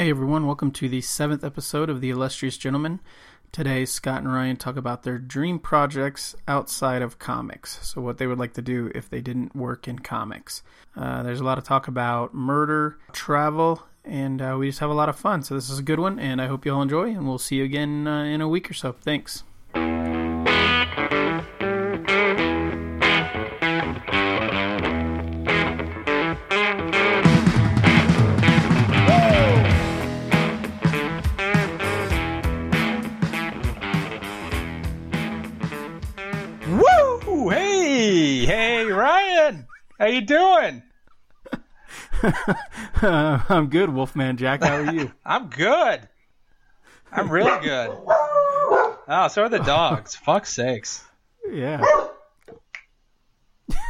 Hey everyone, welcome to the seventh episode of The Illustrious Gentleman. Today, Scott and Ryan talk about their dream projects outside of comics. So, what they would like to do if they didn't work in comics. Uh, there's a lot of talk about murder, travel, and uh, we just have a lot of fun. So, this is a good one, and I hope you all enjoy, and we'll see you again uh, in a week or so. Thanks. How you doing? Uh, I'm good, Wolfman Jack. How are you? I'm good. I'm really good. Oh, so are the dogs. Fuck's sakes. yeah.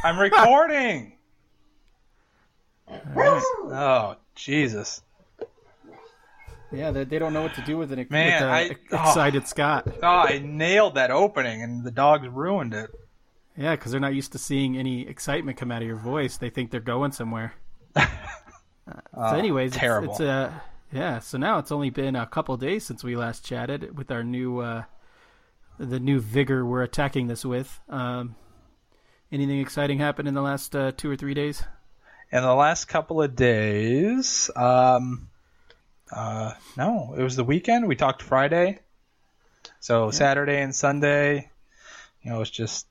I'm recording. All right. Oh, Jesus. Yeah, they, they don't know what to do with an Man, with, uh, I- oh. excited Scott. Oh, I nailed that opening, and the dogs ruined it. Yeah, because they're not used to seeing any excitement come out of your voice. They think they're going somewhere. Uh, so, anyways, terrible. It's, uh, yeah. So now it's only been a couple days since we last chatted with our new, uh, the new vigor we're attacking this with. Um, anything exciting happened in the last uh, two or three days? In the last couple of days, um, uh, no, it was the weekend. We talked Friday, so Saturday and Sunday, you know, it's just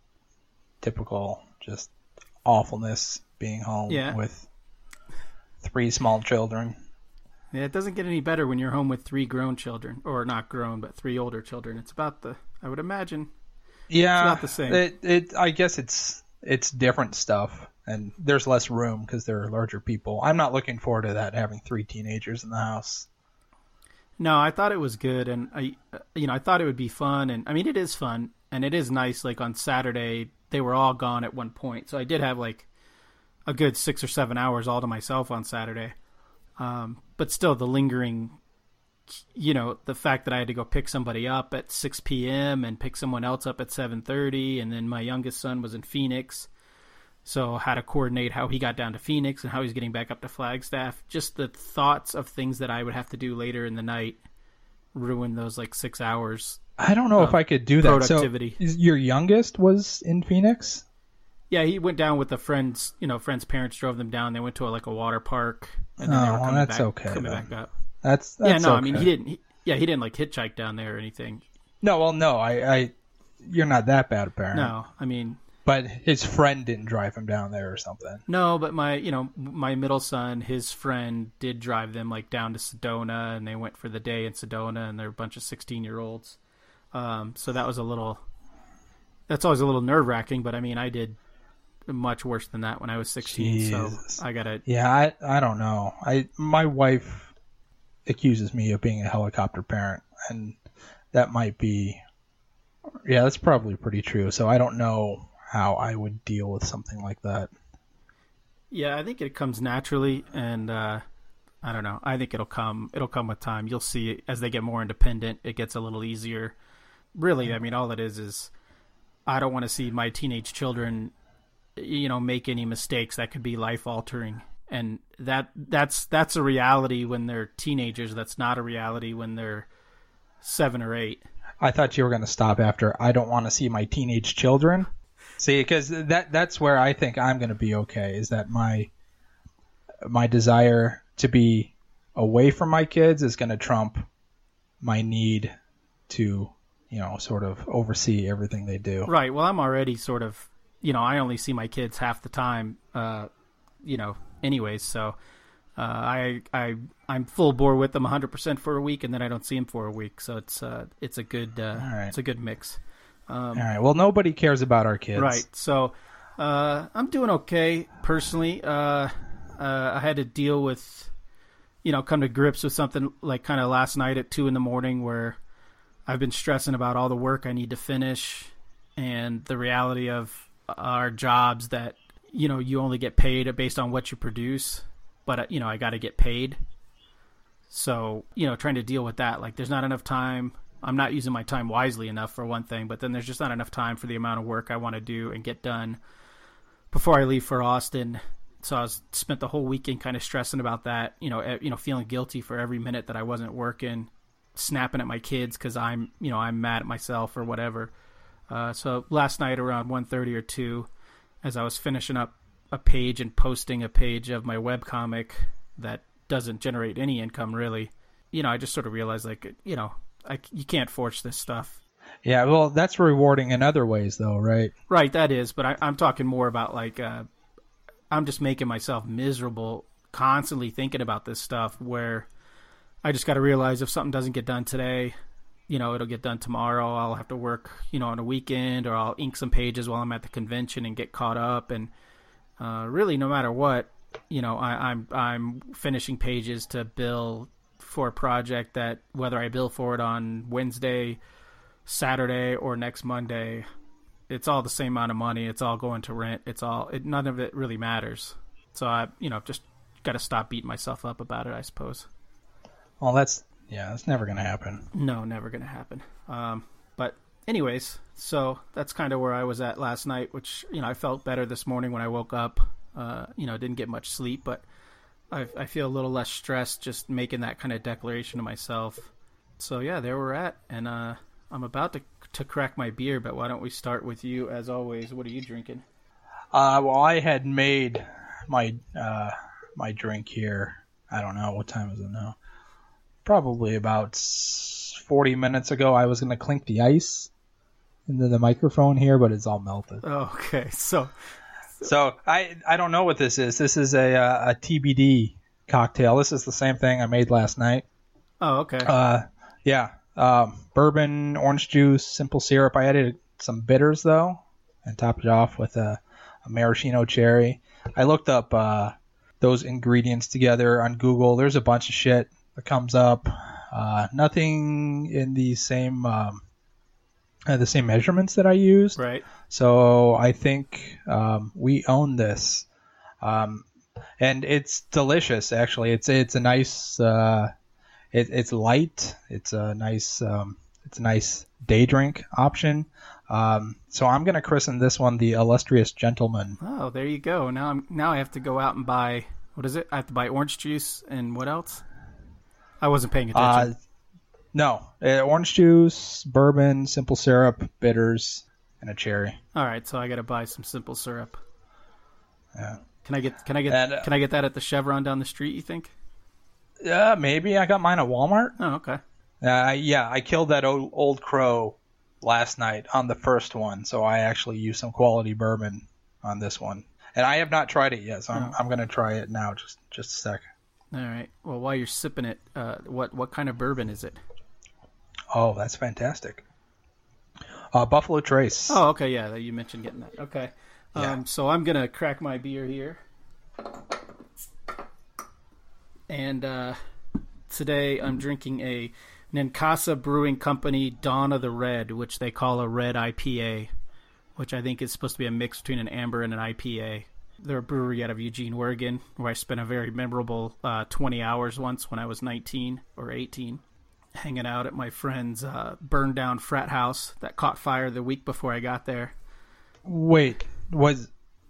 typical, just awfulness being home Yeah. with three small children. Yeah, it doesn't get any better when you're home with three grown children, or not grown, but three older children. It's about the, I would imagine. Yeah, it's not the same. It, it, I guess it's it's different stuff, and there's less room because there are larger people. I'm not looking forward to that having three teenagers in the house. No, I thought it was good, and I, you know, I thought it would be fun, and I mean, it is fun, and it is nice. Like on Saturday, they were all gone at one point, so I did have like a good six or seven hours all to myself on Saturday. Um, but still, the lingering, you know, the fact that I had to go pick somebody up at six p.m. and pick someone else up at seven thirty, and then my youngest son was in Phoenix, so how to coordinate how he got down to Phoenix and how he's getting back up to Flagstaff. Just the thoughts of things that I would have to do later in the night ruin those like six hours. I don't know if oh, I could do that. productivity. So, your youngest was in Phoenix. Yeah, he went down with a friend's. You know, friend's parents drove them down. They went to a, like a water park, and then they Oh, were coming that's back, okay coming then. back up. That's, that's yeah, no, I mean he didn't. He, yeah, he didn't like hitchhike down there or anything. No, well, no, I, I, you're not that bad apparently. No, I mean but his friend didn't drive him down there or something. no, but my you know my middle son, his friend did drive them like down to Sedona, and they went for the day in Sedona, and they're a bunch of sixteen year olds. Um, so that was a little. That's always a little nerve wracking, but I mean I did much worse than that when I was sixteen. Jesus. So I gotta Yeah, I, I don't know. I, my wife accuses me of being a helicopter parent, and that might be, yeah, that's probably pretty true. So I don't know how I would deal with something like that. Yeah, I think it comes naturally, and uh, I don't know. I think it'll come. It'll come with time. You'll see as they get more independent. It gets a little easier. Really, I mean, all it is is I don't want to see my teenage children, you know, make any mistakes that could be life altering. And that that's that's a reality when they're teenagers. That's not a reality when they're seven or eight. I thought you were going to stop after I don't want to see my teenage children. See, because that that's where I think I'm going to be okay. Is that my my desire to be away from my kids is going to trump my need to, you know, sort of oversee everything they do. Right. Well, I'm already sort of, you know, I only see my kids half the time, uh, you know, anyways. So uh, I I I'm full bore with them 100% for a week, and then I don't see them for a week. So it's uh it's a good uh, right. it's a good mix. All right. Well, nobody cares about our kids. Right. So uh, I'm doing okay personally. Uh, uh, I had to deal with, you know, come to grips with something like kind of last night at two in the morning where I've been stressing about all the work I need to finish and the reality of our jobs that, you know, you only get paid based on what you produce, but, uh, you know, I got to get paid. So, you know, trying to deal with that, like there's not enough time. I'm not using my time wisely enough for one thing, but then there's just not enough time for the amount of work I want to do and get done before I leave for Austin. so I was spent the whole weekend kind of stressing about that. You know, you know, feeling guilty for every minute that I wasn't working, snapping at my kids because I'm, you know, I'm mad at myself or whatever. Uh, so last night around 1.30 or two, as I was finishing up a page and posting a page of my web comic that doesn't generate any income really, you know, I just sort of realized like, you know, I, you can't force this stuff. Yeah, well, that's rewarding in other ways, though, right? Right, that is. But I, am talking more about like uh, I'm just making myself miserable constantly thinking about this stuff. Where I just got to realize if something doesn't get done today, you know, it'll get done tomorrow. I'll have to work, you know, on a weekend, or I'll ink some pages while I'm at the convention and get caught up. And uh, really, no matter what, you know, I, I'm I'm finishing pages to bill for a project that whether I bill for it on Wednesday, Saturday, or next Monday, it's all the same amount of money. It's all going to rent. It's all it, none of it really matters. So I, you know, just got to stop beating myself up about it. I suppose. Well, that's yeah, that's never gonna happen. No, never gonna happen. Um, but anyways, so that's kind of where I was at last night. Which you know, I felt better this morning when I woke up. Uh, you know, didn't get much sleep, but I, I feel a little less stressed just making that kind of declaration to myself. So yeah, there we're at, and uh, I'm about to to crack my beer, but why don't we start with you as always? What are you drinking? Uh, well, I had made my uh, my drink here. I don't know what time is it now. Probably about 40 minutes ago. I was going to clink the ice into the microphone here, but it's all melted. Okay, so so I I don't know what this is. This is a uh, a TBD cocktail. This is the same thing I made last night. Oh, okay. Uh, yeah, um, bourbon, orange juice, simple syrup. I added some bitters though, and topped it off with a, a maraschino cherry. I looked up uh, those ingredients together on Google. There's a bunch of shit that comes up. Uh, nothing in the same um, uh, the same measurements that I used. Right. So I think um, we own this, um, and it's delicious. Actually, it's it's a nice uh, it, it's light. It's a nice um, it's a nice day drink option. Um, so I'm gonna christen this one the illustrious gentleman. Oh, there you go. Now I'm now I have to go out and buy what is it? I have to buy orange juice and what else? I wasn't paying attention. Uh, no, uh, orange juice, bourbon, simple syrup, bitters, and a cherry. All right, so I got to buy some simple syrup. Yeah. Can I get can I get and, uh, can I get that at the Chevron down the street? You think? Yeah, maybe I got mine at Walmart. Oh, okay. Uh, yeah, I killed that old, old crow last night on the first one, so I actually used some quality bourbon on this one, and I have not tried it yet, so I'm, oh. I'm going to try it now. Just just a sec. All right. Well, while you're sipping it, uh, what what kind of bourbon is it? Oh, that's fantastic. Uh, Buffalo Trace. Oh, okay, yeah, you mentioned getting that. Okay, yeah. um, so I'm gonna crack my beer here and uh, today I'm drinking a Ninkasi Brewing Company Dawn of the Red, which they call a red IPA, which I think is supposed to be a mix between an amber and an IPA. They're a brewery out of Eugene, Oregon, where I spent a very memorable uh, 20 hours once when I was 19 or 18, hanging out at my friend's uh, burned down frat house that caught fire the week before I got there. Wait, was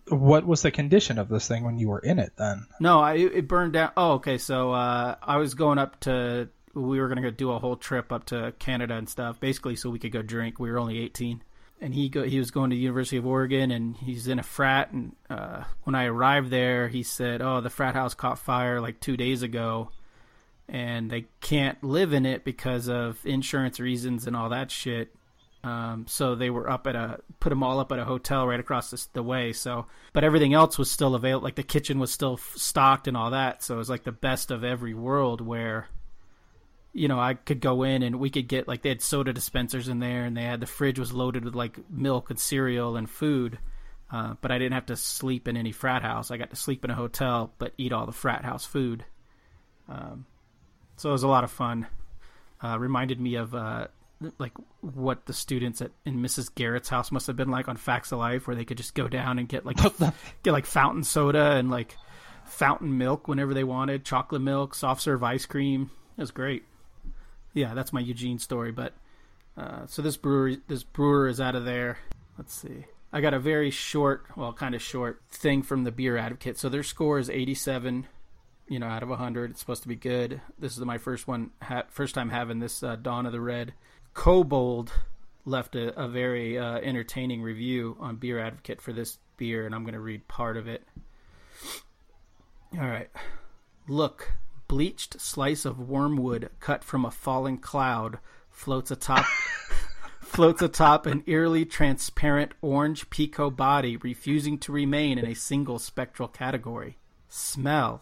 what was the condition of this thing when you were in it then? No, I it burned down. Oh, okay. So uh, I was going up to. We were going to go do a whole trip up to Canada and stuff, basically, so we could go drink. We were only eighteen, and he go, he was going to the University of Oregon, and he's in a frat. And uh, when I arrived there, he said, "Oh, the frat house caught fire like two days ago." And they can't live in it because of insurance reasons and all that shit. Um, so they were up at a put them all up at a hotel right across the, the way. So, but everything else was still available. Like the kitchen was still stocked and all that. So it was like the best of every world where, you know, I could go in and we could get like they had soda dispensers in there and they had the fridge was loaded with like milk and cereal and food. Uh, but I didn't have to sleep in any frat house. I got to sleep in a hotel, but eat all the frat house food. Um, so it was a lot of fun. Uh, reminded me of uh, like what the students at in Mrs. Garrett's house must have been like on Facts of Life, where they could just go down and get like get like fountain soda and like fountain milk whenever they wanted, chocolate milk, soft serve ice cream. It was great. Yeah, that's my Eugene story. But uh, so this brewery, this brewer is out of there. Let's see. I got a very short, well, kind of short thing from the Beer Advocate. So their score is 87, you know, out of 100. It's supposed to be good. This is my first one, ha- first time having this uh, Dawn of the Red. Kobold left a, a very uh, entertaining review on Beer Advocate for this beer, and I'm going to read part of it. All right. Look, bleached slice of wormwood cut from a falling cloud floats atop floats atop an eerily transparent orange pico body refusing to remain in a single spectral category. Smell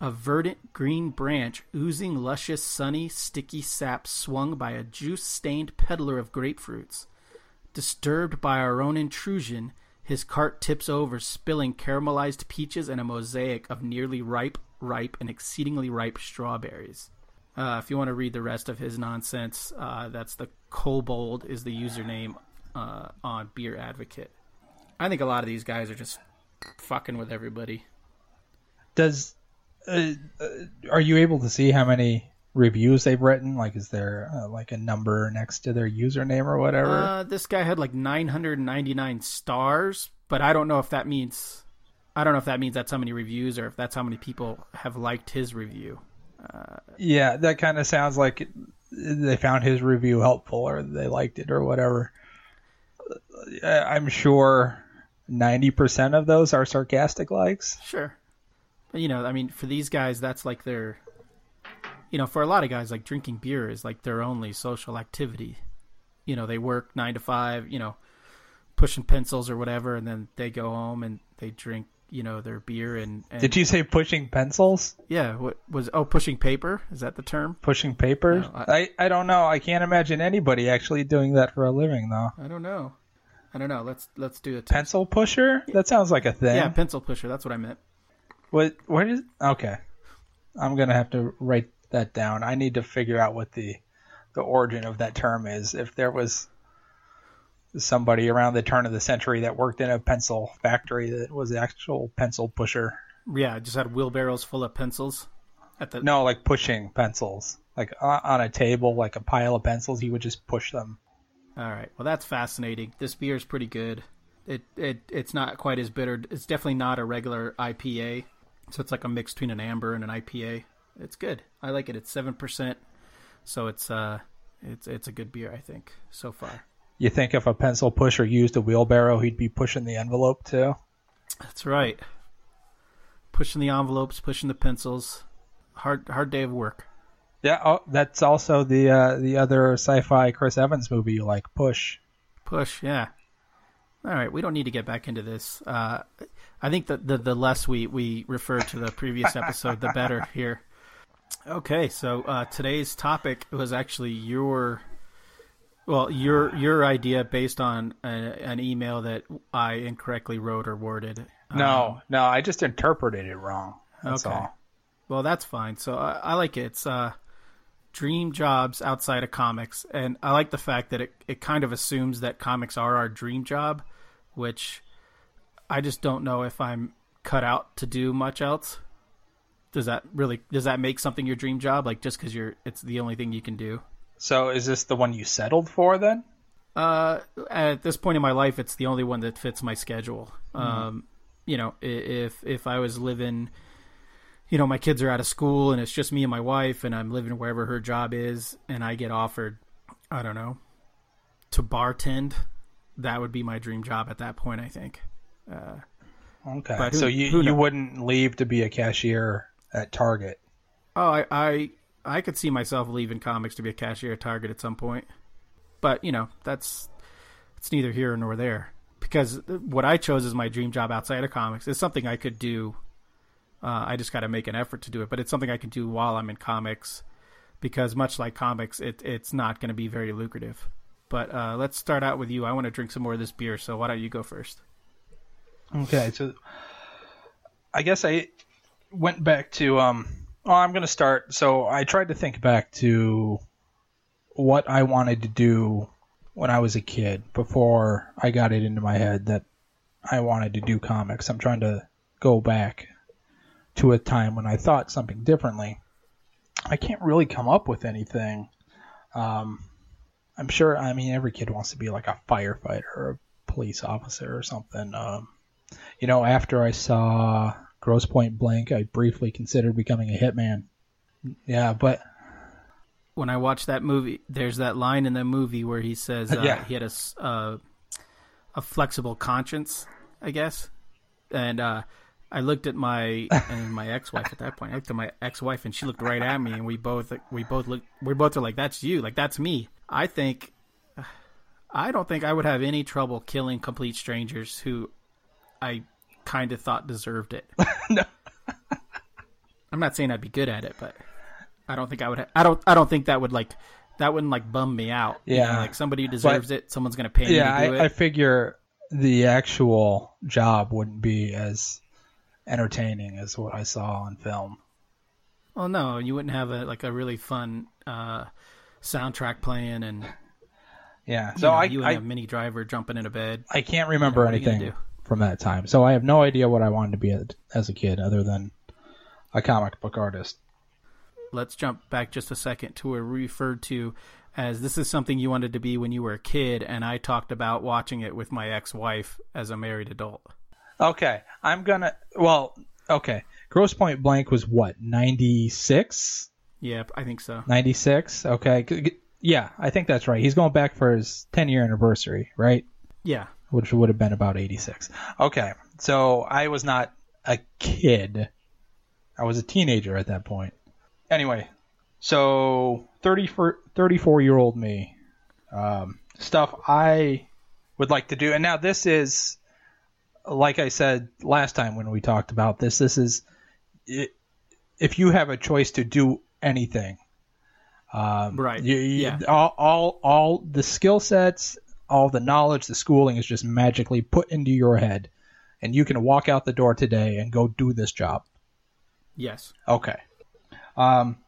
a verdant green branch oozing luscious sunny sticky sap swung by a juice-stained peddler of grapefruits. Disturbed by our own intrusion, his cart tips over, spilling caramelized peaches and a mosaic of nearly ripe, ripe, and exceedingly ripe strawberries. Uh, if you want to read the rest of his nonsense, uh, that's the Kobold is the username uh, on Beer Advocate. I think a lot of these guys are just fucking with everybody. Does uh, uh, are you able to see how many reviews they've written? Like, is there uh, like a number next to their username or whatever? Uh, this guy had like 999 stars, but I don't know if that means I don't know if that means that's how many reviews or if that's how many people have liked his review. Uh, yeah, that kind of sounds like they found his review helpful or they liked it or whatever. Uh, I'm sure 90% of those are sarcastic likes. Sure. But, you know, I mean, for these guys, that's like their, you know, for a lot of guys, like drinking beer is like their only social activity. You know, they work nine to five, you know, pushing pencils or whatever, and then they go home and they drink you know their beer and, and, did you say pushing pencils? Yeah what was oh pushing paper? Is that the term? Pushing paper? No, I, I, I don't know. I can't imagine anybody actually doing that for a living though. I don't know. I don't know. Let's let's do it pencil pusher? That sounds like a thing. Yeah pencil pusher. That's what i meant. What what is okay. I'm gonna have to write that down. I need to figure out what the the origin of that term is. If there was somebody around the turn of the century that worked in a pencil factory that was the actual pencil pusher. Yeah, just had wheelbarrows full of pencils. At the no, like pushing pencils, like on a table, like a pile of pencils. He would just push them. All right. Well, that's fascinating. This beer is pretty good. It it it's not quite as bitter. It's definitely not a regular IPA. So it's like a mix between an amber and an IPA. It's good. I like it. It's seven percent. So it's uh it's it's a good beer, I think, so far. You think if a pencil pusher used a wheelbarrow, he'd be pushing the envelope too? That's right. Pushing the envelopes, pushing the pencils. Hard hard day of work. Yeah, oh, that's also the uh, the other sci-fi Chris Evans movie you like, Push. Push, yeah. All right, we don't need to get back into this. Uh, I think that the the less we we refer to the previous episode, the better here. Okay, so uh, today's topic was actually your well, your your idea based on a, an email that I incorrectly wrote or worded. No, um, no, I just interpreted it wrong. That's okay. all. Well, that's fine. So I, I like it. It's uh, dream jobs outside of comics, and I like the fact that it it kind of assumes that comics are our dream job, which I just don't know if I'm cut out to do much else. Does that really does that make something your dream job? Like just because you're it's the only thing you can do? So is this the one you settled for then? Uh, at this point in my life, it's the only one that fits my schedule. Mm. Um, you know, if if I was living, you know, my kids are out of school and it's just me and my wife, and I'm living wherever her job is, and I get offered, I don't know, to bartend, that would be my dream job at that point. I think. Uh, okay, who, so you you wouldn't leave to be a cashier at Target. Oh, I, I I could see myself leaving comics to be a cashier Target at some point. But, you know, that's it's neither here nor there. Because what I chose as my dream job outside of comics is something I could do. Uh, I just got to make an effort to do it, but it's something I can do while I'm in comics. Because much like comics, it, it's not going to be very lucrative. But uh, let's start out with you. I want to drink some more of this beer, so why don't you go first? Okay, so I guess I went back to um, Oh, I'm going to start. So I tried to think back to what I wanted to do when I was a kid before I got it into my head that I wanted to do comics. I'm trying to go back to a time when I thought something differently. I can't really come up with anything. Um, I'm sure, I mean, every kid wants to be like a firefighter or a police officer or something. Um, you know, after I saw Grosse Pointe Blank, I briefly considered becoming a hitman. Yeah, but when I watched that movie, there's that line in the movie where he says uh, Yeah. he had a uh, a flexible conscience, I guess, and uh, I looked at my and my ex-wife at that point. I looked at my ex-wife and she looked right at me, and we both we both looked we both are like, "That's you, like that's me." I think I don't think I would have any trouble killing complete strangers who I kind of thought deserved it. No. I'm not saying I'd be good at it, but I don't think I would. Ha- I don't. I don't think that would like that wouldn't like bum me out. You Yeah. know, like somebody deserves it, someone's gonna pay yeah, me to do I, I figure the actual job wouldn't be as entertaining as what I saw on film. well, no, you wouldn't have a like a really fun uh, soundtrack playing, and Yeah, you so know, I you would I, have Minnie Driver jumping into bed. I can't remember you gonna anything? From that time. So I have no idea what I wanted to be as- a kid other than a comic book artist. Let's jump back just a second to a referred to as this is something you wanted to be when you were a kid, and I talked about watching it with my ex-wife as a married adult. Okay, I'm gonna. Well, okay. Grosse Pointe Blank was what 96? Yeah, I think so. 96? Okay, yeah, I think that's right. He's going back for his 10 year anniversary, right? Yeah, Which would have been about 86. Okay, so I was not a kid. I was a teenager at that point. Anyway, so 34 year old me, um, stuff I would like to do. And now this is, like I said last time when we talked about this, this is i if you have a choice to do anything. Um, Right, You, you- yeah. All, all, all the skill sets, all the knowledge, the schooling is just magically put into your head, and you can walk out the door today and go do this job. yes. Okay. Um,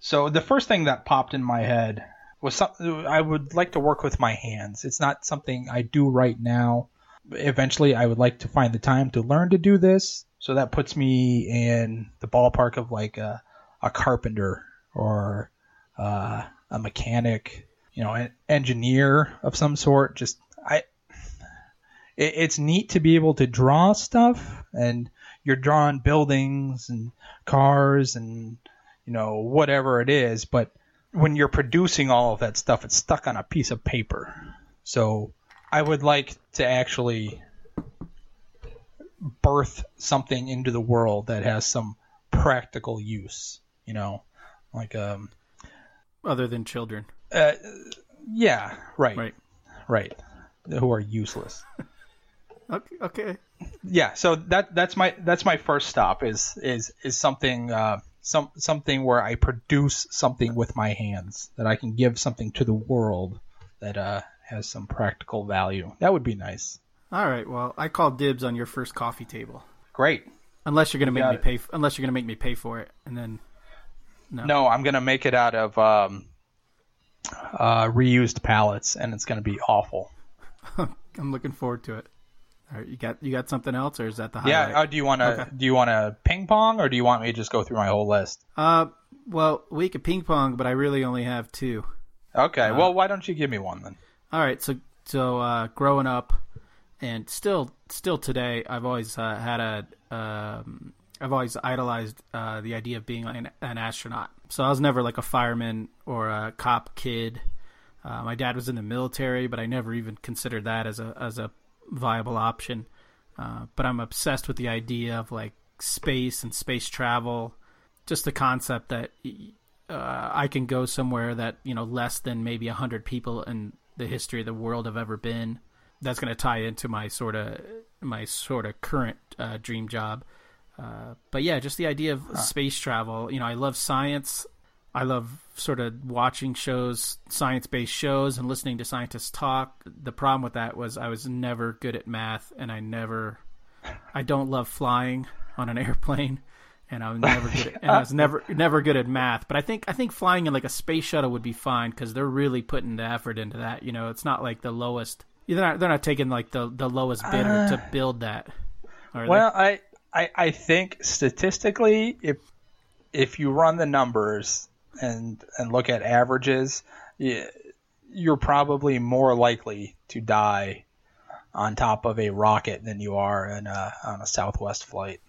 so the first thing that popped in my head was something I would like to work with my hands. It's not something I do right now. Eventually, I would like to find the time to learn to do this. So that puts me in the ballpark of like a, a carpenter or uh, a mechanic, you know, an engineer of some sort. Just I, it, it's neat to be able to draw stuff and you're drawing buildings and cars and you know whatever it is but when you're producing all of that stuff it's stuck on a piece of paper so i would like to actually birth something into the world that has some practical use you know like um Other than children, uh, yeah right right? right who are useless Okay. okay. yeah so that that's my that's my first stop is is is something uh some something where i produce something with my hands that i can give something to the world that uh has some practical value that would be nice All right. Well, I call dibs on your first coffee table, great unless you're gonna make me it. pay. unless you're gonna make me pay for it, and then No, no i'm gonna make it out of um uh reused pallets and it's gonna be awful I'm looking forward to it. All right. You got you got something else, or is that the yeah highlight? uh, do you want to Okay. do you want to ping pong or do you want me to just go through my whole list Uh, well, we could ping pong, but I really only have two. okay well why don't you give me one then All right, so so uh, growing up, and still still today, I've always uh, had a um, I've always idolized uh, the idea of being an, an astronaut. So I was never like a fireman or a cop kid. Uh, my dad was in the military, but I never even considered that as a as a viable option. Uh, but I'm obsessed with the idea of like space and space travel, just the concept that uh, I can go somewhere that you know less than maybe hundred people in the history of the world have ever been. That's going to tie into my sort of my sort of current uh, dream job. Uh, but yeah, just the idea of space travel. You know, I love science. I love sort of watching shows, science based shows, and listening to scientists talk. The problem with that was I was never good at math, and I never, I don't love flying on an airplane, and I was never good. At, and I was never never good at math. But I think I think flying in like a space shuttle would be fine because they're really putting the effort into that. You know, it's not like the lowest. They're not they're not taking like the the lowest bidder to build that. Well, I, I I think statistically, if if you run the numbers and and look at averages, you're probably more likely to die on top of a rocket than you are in a, on a Southwest flight.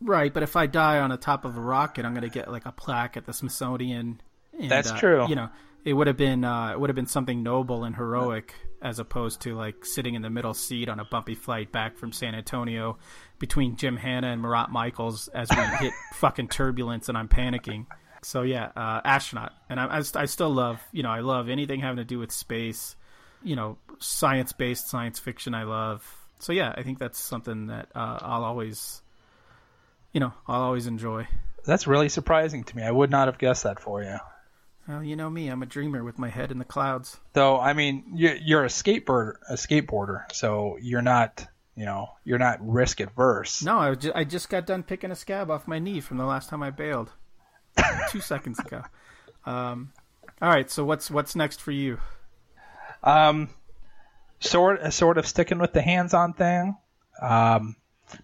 Right, but if I die on the top of a rocket, I'm going to get like a plaque at the Smithsonian. And, That's uh, true. You know, it would have been uh, it would have been something noble and heroic as opposed to like sitting in the middle seat on a bumpy flight back from San Antonio between Jim Hanna and Marat Mychaels as we hit fucking turbulence and I'm panicking. So yeah, uh, astronaut, and I, I, st- I still love you know I love anything having to do with space, you know, science based science fiction. I love. So yeah, I think that's something that uh, I'll always, you know, I'll always enjoy. That's really surprising to me. I would not have guessed that for you. Well, you know me, I'm a dreamer with my head in the clouds. Though I mean, you're, you're a skateboarder, a skateboarder, so you're not, you know, you're not risk adverse. No, I, ju- I just got done picking a scab off my knee from the last time I bailed, two seconds ago. Um, all right, so what's what's next for you? Um, sort sort of sticking with the hands-on thing. Um,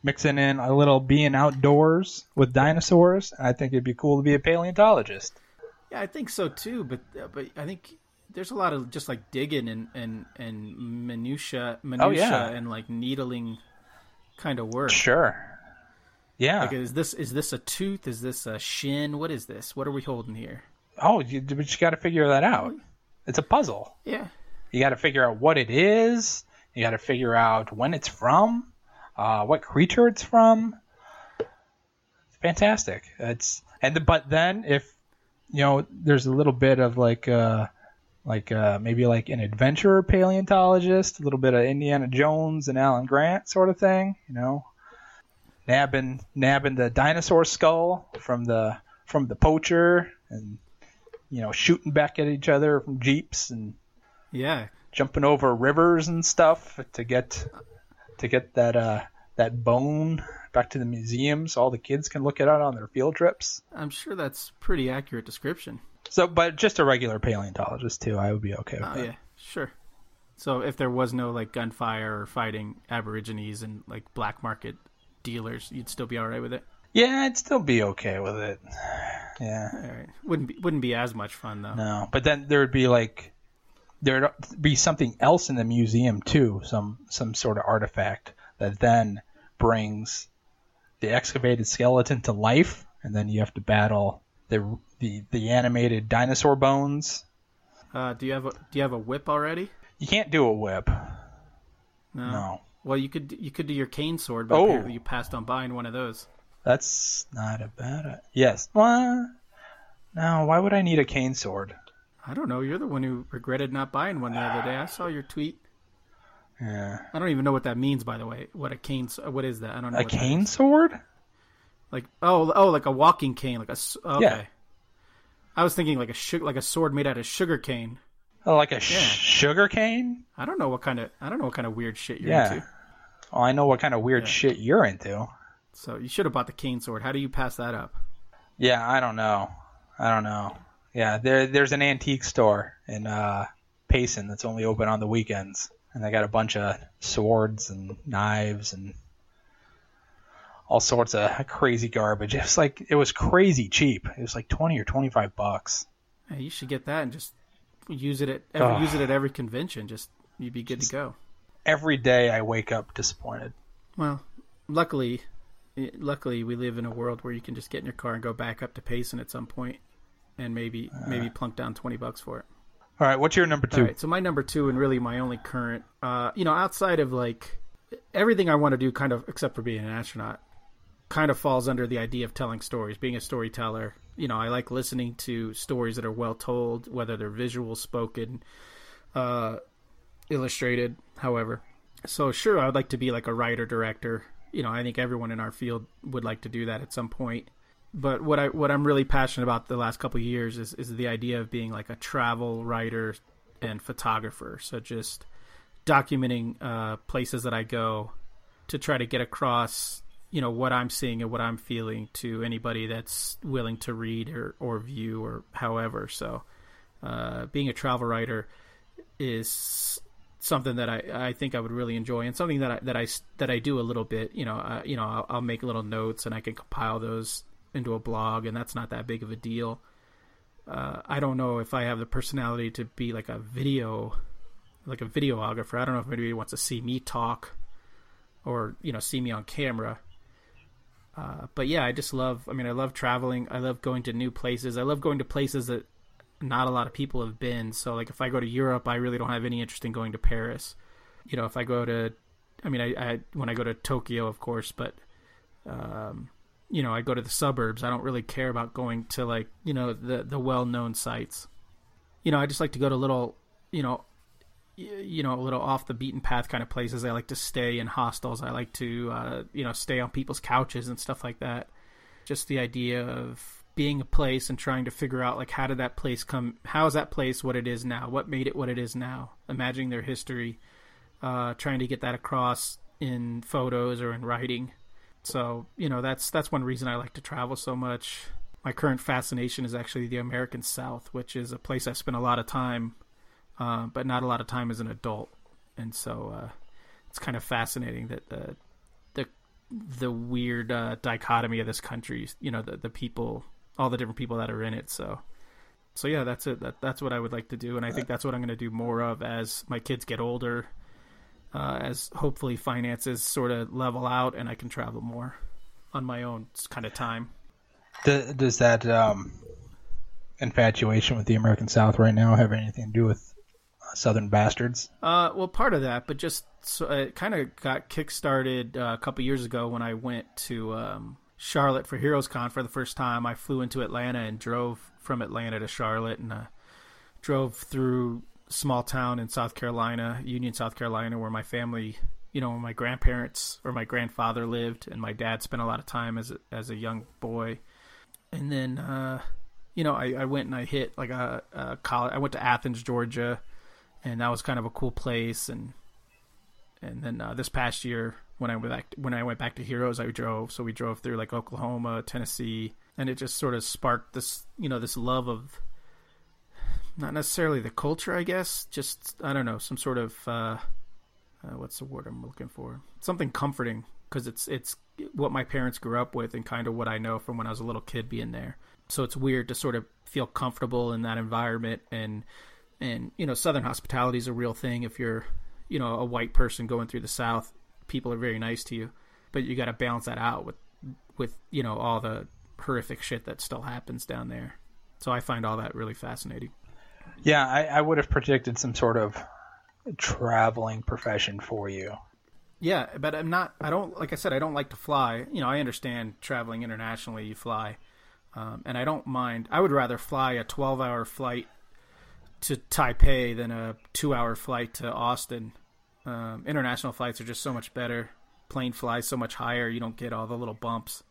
mixing in a little being outdoors with dinosaurs. I think it'd be cool to be a paleontologist. Yeah, I think so too. But uh, but I think there's a lot of just like digging and and and minutia minutia Oh, yeah. and like needling kind of work. Sure. Yeah. Like, is this is this a tooth? Is this a shin? What is this? What are we holding here? Oh, you, but you got to figure that out. It's a puzzle. Yeah, You got to figure out what it is. You got to figure out when it's from, uh, what creature it's from. It's fantastic. It's and the, but then if you know, there's a little bit of like uh, like uh, maybe like an adventure paleontologist, a little bit of Indiana Jones and Alan Grant sort of thing. You know, nabbing nabbing the dinosaur skull from the from the poacher and you know shooting back at each other from jeeps and yeah. jumping over rivers and stuff to get to get that uh, that bone back to the museum so all the kids can look at it on their field trips. I'm sure that's pretty accurate description. So, but just a regular paleontologist too, I would be okay with Oh that. yeah, sure. So if there was no like gunfire or fighting Aborigines and like black market dealers, you'd still be all right with it. Yeah, I'd still be okay with it. Yeah, All right, wouldn't be wouldn't be as much fun though. no, but then there would be like there'd be something else in the museum too, some some sort of artifact that then brings the excavated skeleton to life, and then you have to battle the the, the animated dinosaur bones. Uh, do you have a do you have a whip already? You can't do a whip. No. No, Well, you could you could do your cane sword, but Oh. you passed on buying one of those. that's not a bad. Yes. What? now, Why would I need a cane sword? I don't know. You're the one who regretted not buying one the other day. I saw your tweet. Yeah. I don't even know what that means, by the way. What a cane? What is that? I don't know. A cane sword? Like oh oh like a walking cane, like a okay. Yeah. I was thinking like a su- like a sword made out of sugar cane. Oh, like a sh- Yeah. sugar cane? I don't know what kind of I don't know what kind of weird shit you're Yeah. into. Well, I know what kind of weird Yeah. shit you're into. So you should have bought the cane sword. How do you pass that up? Yeah, I don't know. I don't know. Yeah, there there's an antique store in uh, Payson that's only open on the weekends, and they got a bunch of swords and knives and all sorts of crazy garbage. It was like it was crazy cheap. It was like twenty or twenty five bucks. Hey, you should get that and just use it at every, use it at every convention. Just you'd be good to go. Every day I wake up disappointed. Well, luckily, luckily we live in a world where you can just get in your car and go back up to Payson at some point, and maybe uh. maybe plunk down twenty bucks for it. All right, what's your number two? So my number two and really my only current, uh, you know, outside of like everything I want to do, kind of except for being an astronaut, kind of falls under the idea of telling stories, being a storyteller. You know, I like listening to stories that are well told, whether they're visual, spoken, uh, illustrated, however. So sure, I'd like to be like a writer director. You know, I think everyone in our field would like to do that at some point. But what I what I'm really passionate about the last couple of years is is the idea of being like a travel writer and photographer. So just documenting uh, places that I go to try to get across, you know, what I'm seeing and what I'm feeling to anybody that's willing to read or, or view or however. So uh, being a travel writer is something that I, I think I would really enjoy and something that I, that I, that I do a little bit, you know, uh, you know, I'll, I'll make little notes and I can compile those into a blog and that's not that big of a deal. Uh, I don't know if I have the personality to be like a video like a videographer. I don't know if anybody wants to see me talk or you know see me on camera. Uh, but yeah, I just love. I mean, I love traveling. I love going to new places. I love going to places that not a lot of people have been. So like, if I go to Europe, I really don't have any interest in going to Paris. You know, if I go to, I mean, I, I when I go to Tokyo, of course, but um, you know, I go to the suburbs. I don't really care about going to like you know the the well known sites. You know, I just like to go to little, you know, you know, a little off the beaten path kind of places. I like to stay in hostels. I like to, uh, you know, stay on people's couches and stuff like that. Just the idea of being a place and trying to figure out like how did that place come? How is that place what it is now? What made it what it is now? Imagining their history, uh, trying to get that across in photos or in writing. So you know, that's that's one reason I like to travel so much. My current fascination is actually the American South, which is a place I've spent a lot of time uh, but not a lot of time as an adult, and so uh, it's kind of fascinating that the the the weird uh, dichotomy of this country. You know, the the people, all the different people that are in it. So, so yeah, that's it. That that's what I would like to do, and I think that's what I'm going to do more of as my kids get older. Uh, as hopefully finances sort of level out and I can travel more on my own kind of time. Does that um, infatuation with the American South right now have anything to do with Southern Bastards? Uh, well, part of that, but just so it kind of got kickstarted uh, a couple years ago when I went to um, Charlotte for Heroes Con for the first time. I flew into Atlanta and drove from Atlanta to Charlotte and uh, drove through small town in South Carolina, Union, South Carolina, where my family, you know, my grandparents or my grandfather lived, and my dad spent a lot of time as a, as a young boy. And then, uh, you know, I, I went and I hit like a, a college. I went to Athens, Georgia and that was kind of a cool place. And and then uh, this past year, when I went back when I went back to Heroes, I drove. So we drove through like Oklahoma, Tennessee, and it just sort of sparked this you know this love of not necessarily the culture, I guess, just I don't know some sort of uh, uh, what's the word I'm looking for? Something comforting because it's it's what my parents grew up with and kind of what I know from when I was a little kid being there. So it's weird to sort of feel comfortable in that environment and and you know southern hospitality is a real thing. If you're you know a white person going through the south people are very nice to you. But you got to balance that out with with you know all the horrific shit that still happens down there. So i find all that really fascinating yeah i, I would have predicted some sort of traveling profession for you yeah but i'm not i don't like i said i don't like to fly you know i understand traveling internationally you fly um, and i don't mind i would rather fly a 12 hour flight to Taipei than a two-hour flight to Austin. Um, international flights are just so much better. Plane flies so much higher. You don't get all the little bumps.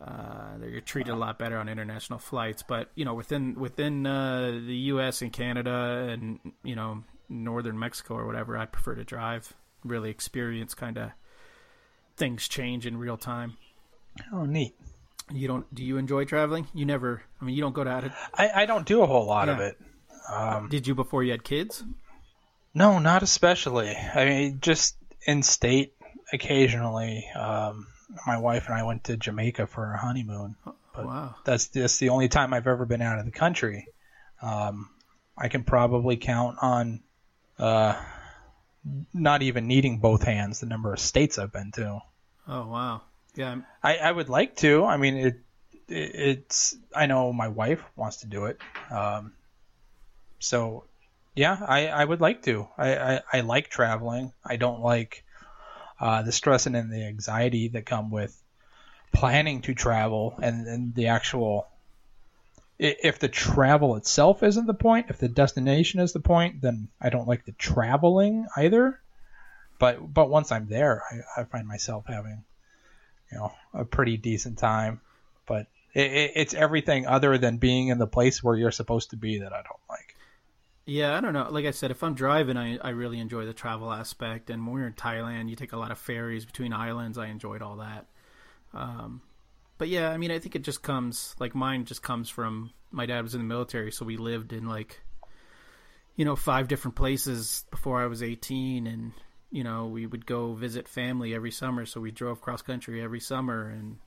Uh, you're treated a lot better on international flights. But you know, within within uh, the U.S. and Canada and you know northern Mexico or whatever, I prefer to drive. Really experience kind of things change in real time. Oh, neat. You don't? Do you enjoy traveling? You never. I mean, you don't go to. I I don't do a whole lot yeah. of it. Um, Did you before you had kids? No, not especially. I mean, just in state occasionally. Um, my wife and I went to Jamaica for our honeymoon. But wow. That's just the only time I've ever been out of the country. Um, I can probably count on uh, not even needing both hands the number of states I've been to. Oh wow! Yeah, I, I would like to. I mean, it, it, it's. I know my wife wants to do it. Um, so yeah, I, I would like to. I, I, I like traveling. I don't like uh, the stress and the anxiety that come with planning to travel and, and the actual. If the travel itself isn't the point, if the destination is the point, then I don't like the traveling either. But but once I'm there, I, I find myself having, you know, a pretty decent time. But it, it, it's everything other than being in the place where you're supposed to be that I don't like. Yeah, I don't know. Like I said, if I'm driving, I, I really enjoy the travel aspect. And when we are in Thailand, you take a lot of ferries between islands. I enjoyed all that. Um, but yeah, I mean, I think it just comes like mine just comes from my dad was in the military, so we lived in like you know five different places before I was 18, and you know we would go visit family every summer. So we drove cross country every summer, and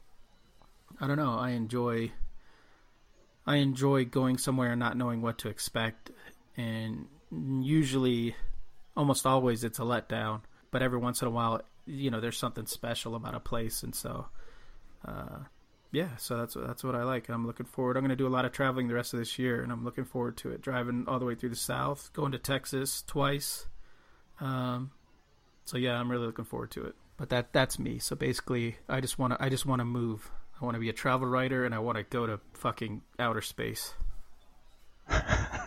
I don't know. I enjoy I enjoy going somewhere and not knowing what to expect and usually almost always it's a letdown. But every once in a while, you know, there's something special about a place, and so, uh, yeah. So that's that's what I like. I'm looking forward. I'm going to do a lot of traveling the rest of this year, and I'm looking forward to it. Driving all the way through the South, going to Texas twice. Um, so yeah, I'm really looking forward to it. But that that's me. So basically, I just want to I just want to move. I want to be a travel writer, and I want to go to fucking outer space.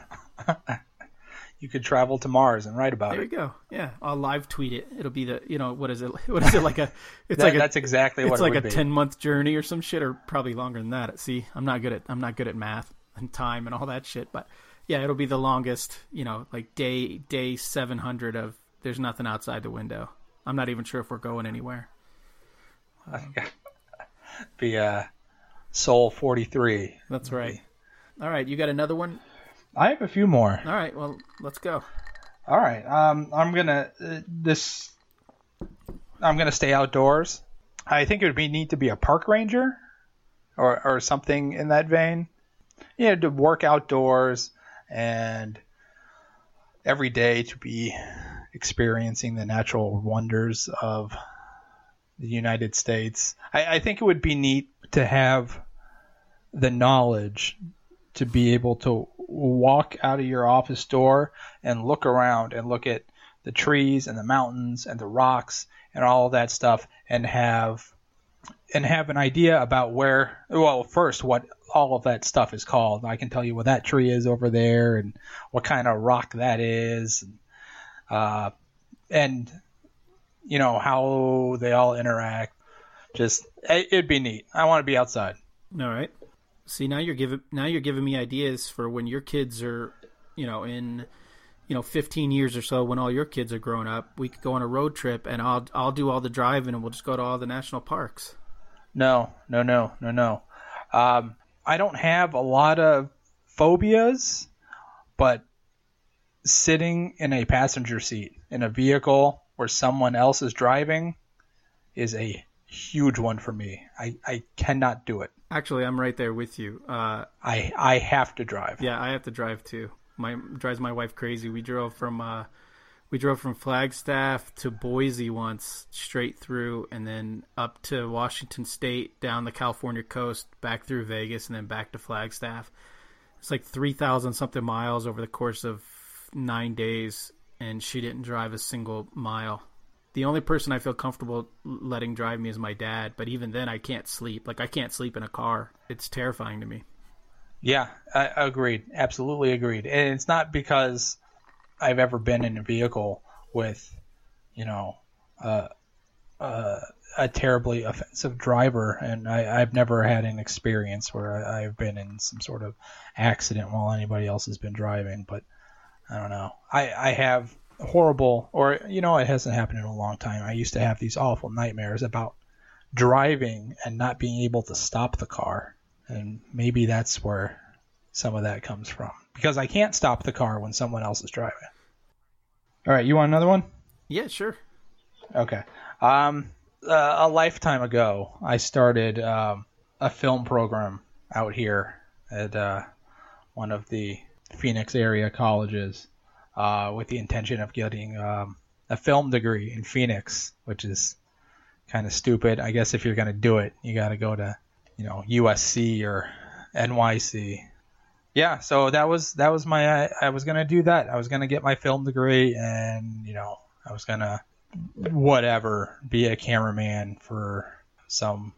you could travel to Mars and write about there it. There you go. Yeah, I'll live tweet it. It'll be the you know what is it? What is it like a? It's that, like a, that's exactly what it's like a be. ten month journey or some shit, or probably longer than that. See, I'm not good at I'm not good at math and time and all that shit, but yeah, it'll be the longest. You know, like day day seven hundred of there's nothing outside the window. I'm not even sure if we're going anywhere. Um, be uh, Sol 43. That's right. All right, you got another one? I have a few more. All right, well, let's go. All right. Um, I'm gonna uh, this. I'm gonna stay outdoors. I think it would be neat to be a park ranger, or or something in that vein. You know, to work outdoors and every day to be experiencing the natural wonders of the United States. I, I think it would be neat to have the knowledge to be able to walk out of your office door and look around and look at the trees and the mountains and the rocks and all that stuff and have and have an idea about where well first what all of that stuff is called. I can tell you what that tree is over there and what kind of rock that is. Uh, and you know how they all interact. Just it'd be neat. I want to be outside. All right See now you're giving now you're giving me ideas for when your kids are, you know, in you know 15 years or so when all your kids are grown up we could go on a road trip and i'll i'll do all the driving and we'll just go to all the national parks. No no no no no. Um, i don't have a lot of phobias but sitting in a passenger seat in a vehicle where someone else is driving is a huge one for me i i cannot do it Actually, I'm right there with you. Uh, I I have to drive. Yeah, I have to drive too. My drives my wife crazy. We drove from uh, we drove from Flagstaff to Boise once, straight through, and then up to Washington State, down the California coast, back through Vegas, and then back to Flagstaff. It's like three thousand something miles over the course of nine days, and she didn't drive a single mile the only person I feel comfortable letting drive me is my dad. But even then, I can't sleep. Like I can't sleep in a car. It's terrifying to me. Yeah, I agreed. Absolutely agreed. And it's not because I've ever been in a vehicle with, you know, uh, uh, a terribly offensive driver, and I, have never had an experience where I, I've been in some sort of accident while anybody else has been driving. But I don't know. I, I have horrible, or you know, it hasn't happened in a long time. I used to have these awful nightmares about driving and not being able to stop the car, and maybe that's where some of that comes from because I can't stop the car when someone else is driving. All right, you want another one? Yeah, sure. Okay. Um, uh, a lifetime ago, I started um, a film program out here at uh, one of the Phoenix area colleges uh, with the intention of getting um, a film degree in Phoenix, which is kind of stupid. I guess if you're going to do it, you got to go to, you know, USC or NYC. Yeah, so that was that was my I, I was going to do that. I was going to get my film degree and, you know, I was going to whatever, be a cameraman for some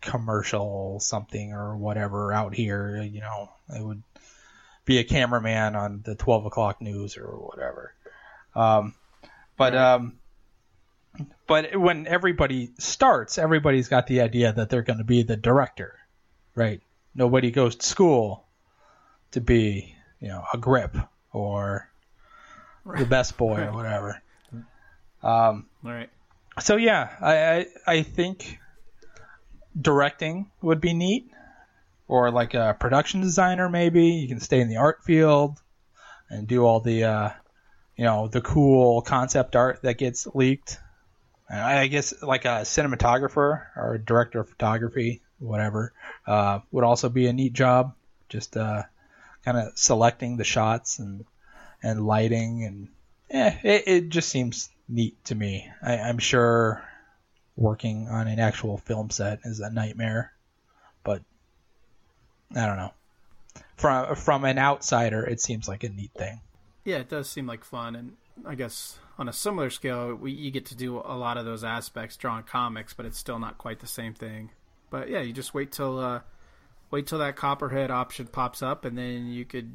commercial something or whatever out here, you know. It would be a cameraman on the 12 o'clock news or whatever. Um, but um, but when everybody starts, everybody's got the idea that they're going to be the director, right? Nobody goes to school to be, you know, a grip or the best boy right. or whatever. Um, All right. So yeah, I, I I think directing would be neat or like a production designer maybe. You can stay in the art field and do all the uh, you know the cool concept art that gets leaked. And i guess like a cinematographer or a director of photography whatever uh, would also be a neat job. Just uh, kind of selecting the shots and and lighting and eh, it, it just seems neat to me. I, I'm sure working on an actual film set is a nightmare, I don't know. From from an outsider, it seems like a neat thing. Yeah, it does seem like fun, and I guess on a similar scale, we, you get to do a lot of those aspects drawing comics, but it's still not quite the same thing. But yeah, you just wait till uh, wait till that Copperhead option pops up, and then you could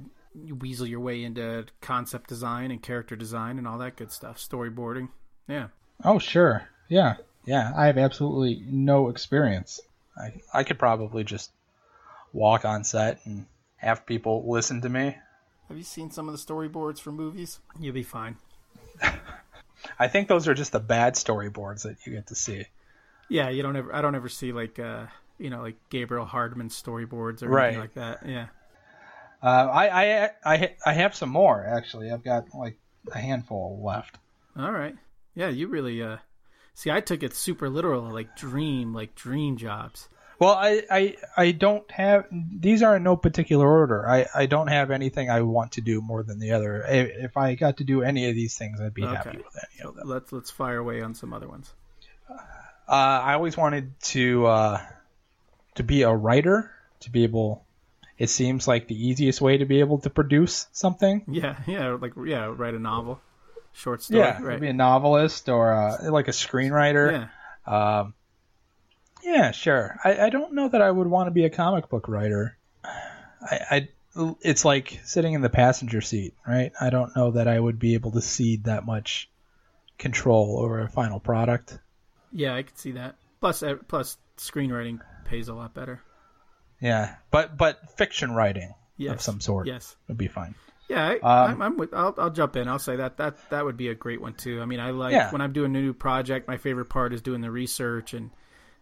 weasel your way into concept design and character design and all that good stuff, storyboarding. Yeah. Oh sure, yeah, yeah. I have absolutely no experience. I I could probably just walk on set and have people listen to me. Have you seen some of the storyboards for movies? You'll be fine. I think those are just the bad storyboards that you get to see. Yeah, you don't ever. I don't ever see like uh, you know like Gabriel Hardman storyboards or Right. anything like that. Yeah. Uh, I, I I I have some more actually. I've got like a handful left. All right. Yeah, you really uh see I took it super literal like dream, like dream jobs. Well, I, I I don't have these are in no particular order. I, I don't have anything I want to do more than the other. If I got to do any of these things, I'd be happy Okay. with any of them. Let's let's fire away on some other ones. Uh, I always wanted to uh, to be a writer, to be able. It seems like the easiest way to be able to produce something. Yeah, yeah, like yeah, write a novel, short story, Yeah, right? be a novelist or uh, like a screenwriter. Yeah, Um, yeah, sure. I, I don't know that I would want to be a comic book writer. I, I it's like sitting in the passenger seat, right? I don't know that I would be able to cede that much control over a final product. yeah, I could see that. Plus, uh, screenwriting pays a lot better. Yeah, but but fiction writing Yes, of some sort Yes. would be fine. Yeah, I, Um, I'm, I'm with. I'll, I'll jump in. I'll say that that that would be a great one too. I mean, I like Yeah. when I'm doing a new project. My favorite part is doing the research and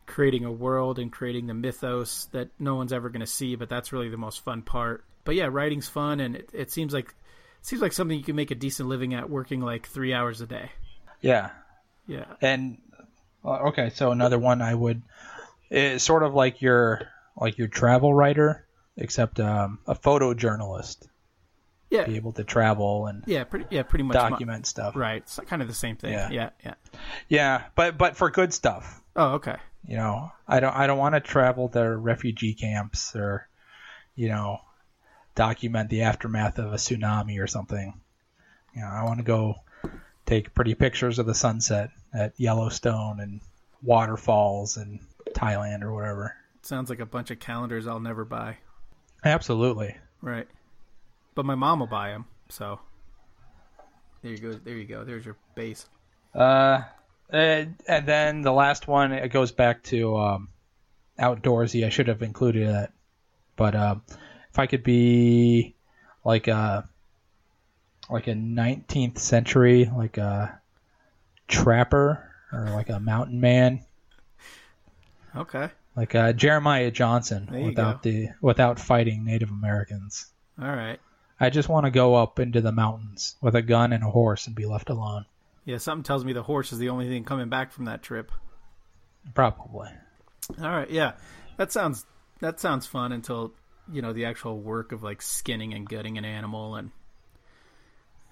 creating a world and creating the mythos that no one's ever going to see. But that's really the most fun part. But yeah, writing's fun, and it, it seems like it seems like something you can make a decent living at, working like three hours a day. Yeah, Yeah, and uh, okay, so another one I would is sort of like your like your travel writer, except um, a photojournalist, yeah, be able to travel and yeah. Pretty yeah, pretty much. my- document stuff. right, it's kind of the same thing. Yeah. yeah, yeah. Yeah, but but for good stuff. Oh, okay. You know, I don't I don't want to travel to refugee camps or, you know, document the aftermath of a tsunami or something. You know, I want to go take pretty pictures of the sunset at Yellowstone and waterfalls in Thailand or whatever. Sounds like a bunch of calendars I'll never buy. Absolutely. Right. But my mom will buy them, so there you go. There you go. There's your base. Uh, and, and then the last one it goes back to um, outdoorsy. I should have included that, but um, if I could be like a like a 19th century like a trapper or like a mountain man, Okay. like uh, Jeremiah Johnson, without the without fighting Native Americans. All right. I just want to go up into the mountains with a gun and a horse and be left alone. Yeah, something tells me the horse is the only thing coming back from that trip. Probably. All right. Yeah, that sounds that sounds fun until you know the actual work of like skinning and gutting an animal and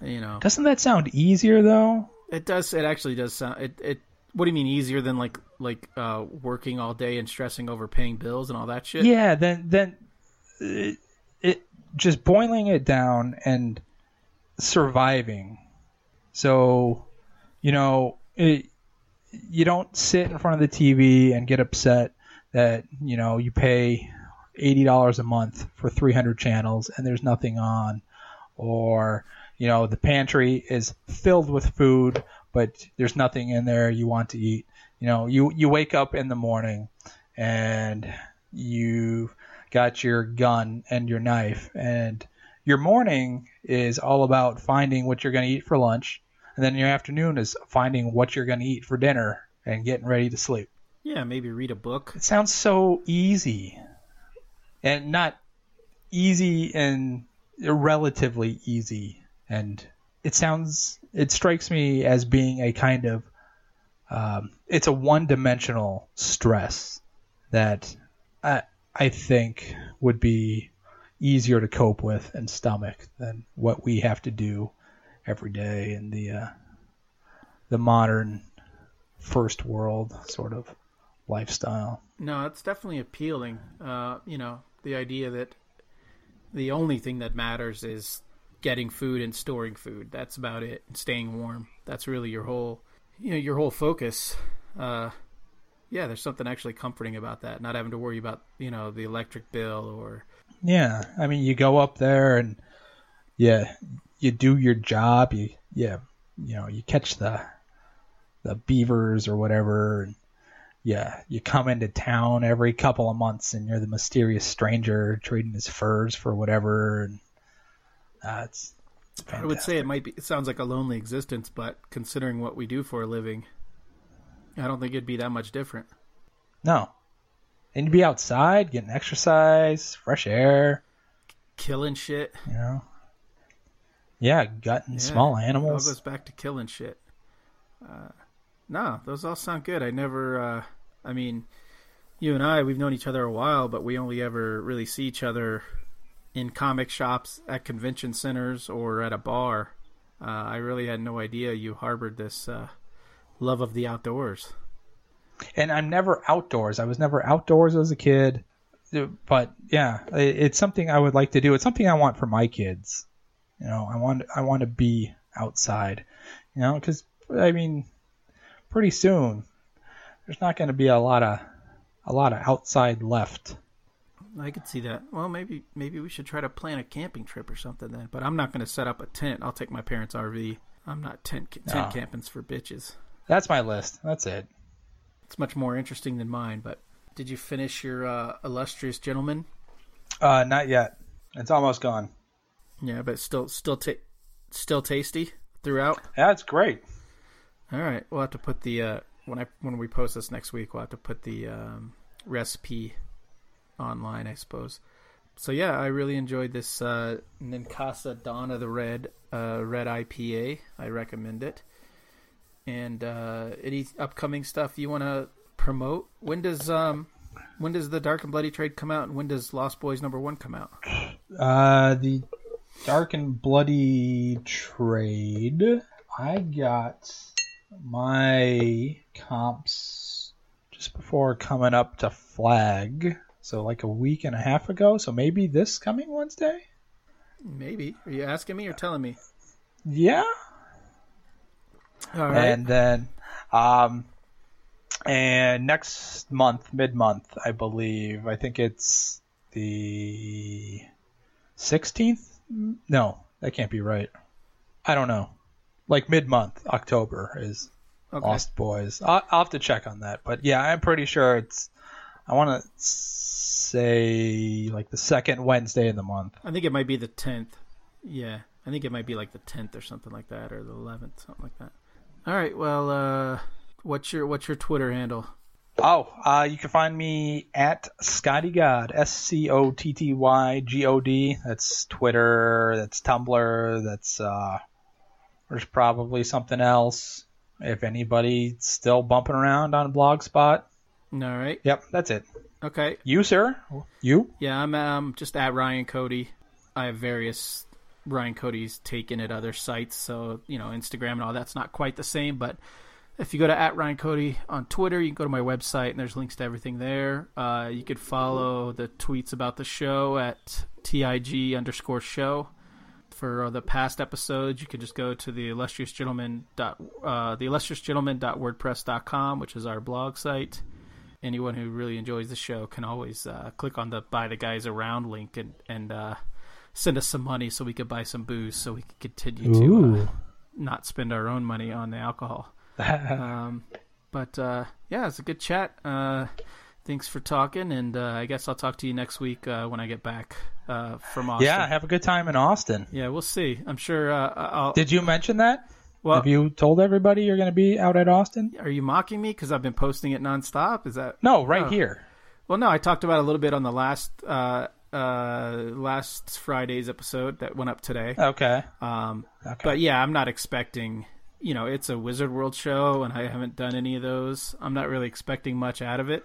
you know Doesn't that sound easier though? it does it actually does sound it it what do you mean easier than like like uh working all day and stressing over paying bills and all that shit Yeah, then then it, it just boiling it down and surviving. So, you know, it, you don't sit in front of the TV and get upset that you know you pay eighty dollars a month for three hundred channels and there's nothing on, or you know the pantry is filled with food but there's nothing in there you want to eat. You know, you you wake up in the morning and you got your gun and your knife and your morning is all about finding what you're going to eat for lunch and then your afternoon is finding what you're going to eat for dinner and getting ready to sleep. Yeah maybe read a book. It sounds so easy and not easy and relatively easy. And it sounds it strikes me as being a kind of um, it's a one-dimensional stress that I, I think would be easier to cope with and stomach than what we have to do every day in the uh, the modern first world sort of lifestyle. No, it's definitely appealing. Uh, you know, the idea that the only thing that matters is getting food and storing food. That's about it. Staying warm. That's really your whole, you know, your whole focus. Uh, yeah, there's something actually comforting about that. Not having to worry about, you know, the electric bill or. Yeah, I mean, you go up there and yeah, you do your job. You yeah, you know, you catch the the beavers or whatever. And, yeah, you come into town every couple of months and you're the mysterious stranger trading his furs for whatever. And uh, it's, I would say it might be. It sounds like a lonely existence, but considering what we do for a living, I don't think it'd be that much different. No, and you'd be outside getting exercise, fresh air, killing shit. You know, yeah, gutting yeah, small animals. It all goes back to killing shit. Uh, no, those all sound good. I never. Uh, I mean, you and I, we've known each other a while, but we only ever really see each other in comic shops, at convention centers, or at a bar. Uh, I really had no idea you harbored this uh, love of the outdoors. And I'm never outdoors. I was never outdoors as a kid. But yeah, it's something I would like to do. It's something I want for my kids. You know, I want I want to be outside. You know, because I mean, pretty soon there's not going to be a lot of a lot of outside left. I could see that. Well, maybe maybe we should try to plan a camping trip or something then. But I'm not going to set up a tent. I'll take my parents' RV. I'm not tent tent no. campings for bitches. That's my list. That's it. It's much more interesting than mine. But did you finish your uh, illustrious gentleman? Uh, not yet. It's almost gone. Yeah, but still, still, ta- still tasty throughout. Yeah, it's great. All right, we'll have to put the uh, when I when we post this next week, we'll have to put the um, recipe online, I suppose. So yeah, I really enjoyed this uh, Ninkasi Dawn of the Red uh, Red IPA. I recommend it. And uh, any upcoming stuff you want to promote? When does um when does the Dark and Bloody Trade come out, and when does Lost Boys number one come out? Uh, the Dark and Bloody Trade. I got my comps just before coming up to flag. So like a week and a half ago. So maybe this coming Wednesday? Maybe. Are you asking me or telling me? Yeah. All right. And then um and next month, mid month, I believe. I think it's the 16th? No, that can't be right. I don't know like mid month, October is okay. Lost Boys. I'll, I'll, have to check on that, but yeah, I'm pretty sure it's. I want to say like the second Wednesday of the month. I think it might be the tenth. Yeah, I think it might be like the tenth or something like that, or the eleventh, something like that. All right. Well, uh, what's your what's your Twitter handle? Oh, uh, you can find me at Scotty God, S C O T T Y G O D. That's Twitter. That's Tumblr. That's uh, there's probably something else. If anybody's still bumping around on Blogspot. All right. Yep, that's it. Okay. You, sir? You? Yeah, I'm um, just at Ryan Cody. I have various Ryan Cody's taken at other sites, so you know Instagram and all that's not quite the same. But if you go to at Ryan Cody on Twitter, you can go to my website and there's links to everything there. Uh, you could follow the tweets about the show at tig underscore show for the past episodes, you can just go to the illustrious gentleman dot uh, the illustrious gentleman dot wordpress dot com, which is our blog site. Anyone who really enjoys the show can always uh, click on the buy the guys around link and and uh, send us some money so we could buy some booze so we can continue to uh, not spend our own money on the alcohol. um, but uh, yeah, it's a good chat. Uh, thanks for talking, and I guess I'll talk to you next week when I get back uh, from Austin. Yeah, have a good time in Austin. Yeah, we'll see. I'm sure. Uh, I'll... Did you mention that? Well, have you told everybody you're going to be out at Austin? Are you mocking me because I've been posting it nonstop? Is that no? Right oh. here. Well, no, I talked about it a little bit on the last uh, uh, last Friday's episode that went up today. Okay. Um, okay. But yeah, I'm not expecting. You know, it's a Wizard World show, and I haven't done any of those. I'm not really expecting much out of it.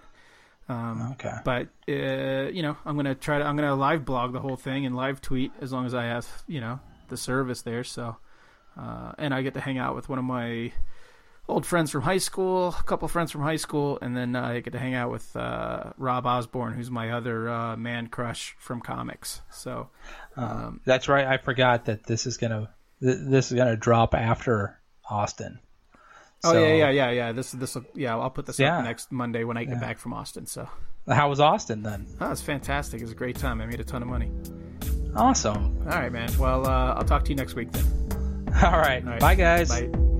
Um, okay. But uh, you know, I'm gonna try to. I'm gonna live blog the whole thing and live tweet as long as I have you know the service there. So uh, and I get to hang out with one of my old friends from high school, a couple friends from high school, and then uh, I get to hang out with uh, Rob Osborne, who's my other uh, man crush from comics. So um, That's right. I forgot that this is gonna th- this is gonna drop after Austin. oh yeah, yeah, yeah, yeah. This this yeah. I'll put this Yeah. up next Monday when I get back from Austin. So How was Austin then? oh, was fantastic. It was a great time. I made a ton of money. Awesome. All right, man. Well, uh, I'll talk to you next week then. All right. All right. Bye, guys. Bye.